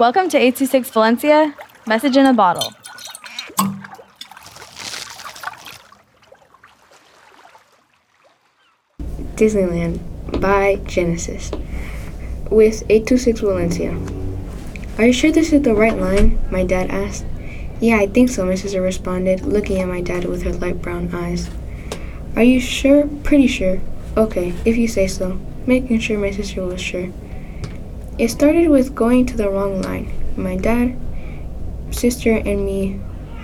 Welcome to 826 Valencia, message in a bottle. Disneyland by Genesis with 826 Valencia. Are you sure this is the right line? My dad asked. Yeah, I think so, my sister responded, looking at my dad with her light brown eyes. Are you sure? Pretty sure. Okay, if you say so. Making sure my sister was sure. It started with going to the wrong line. My dad, sister, and me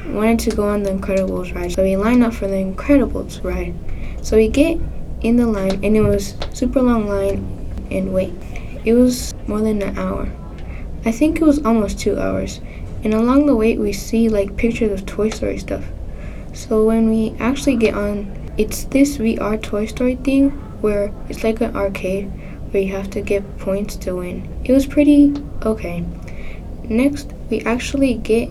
wanted to go on the Incredibles ride, so we lined up for the Incredibles ride. So we get in the line, and it was super long line and wait. It was more than an hour. I think it was almost two hours. And along the way, we see like pictures of Toy Story stuff. So when we actually get on, it's this VR Toy Story thing where it's like an arcade where you have to get points to win. It was pretty okay. Next, we actually get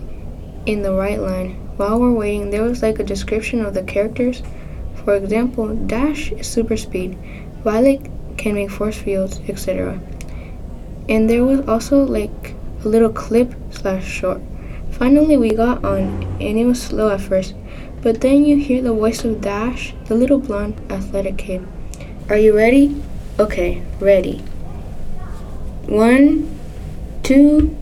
in the right line. While we're waiting, there was like a description of the characters. For example, Dash is super speed, Violet can make force fields, etc. And there was also like a little clip slash short. Finally, we got on, and it was slow at first, but then you hear the voice of Dash, the little blonde athletic kid. Are you ready? Okay, ready. One, two,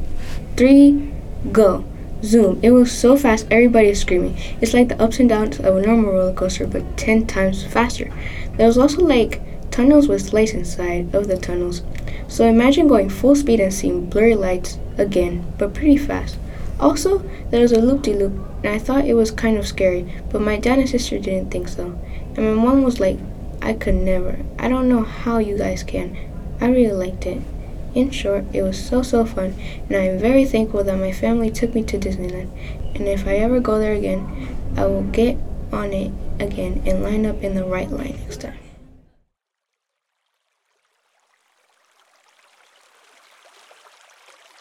three, go. Zoom. It was so fast, everybody is screaming. It's like the ups and downs of a normal roller coaster, but 10 times faster. There was also like tunnels with lights inside of the tunnels. So imagine going full speed and seeing blurry lights again, but pretty fast. Also, there was a loop de loop, and I thought it was kind of scary, but my dad and sister didn't think so. And my mom was like, I could never. I don't know how you guys can. I really liked it. In short, it was so so fun, and I am very thankful that my family took me to Disneyland. And if I ever go there again, I will get on it again and line up in the right line next time.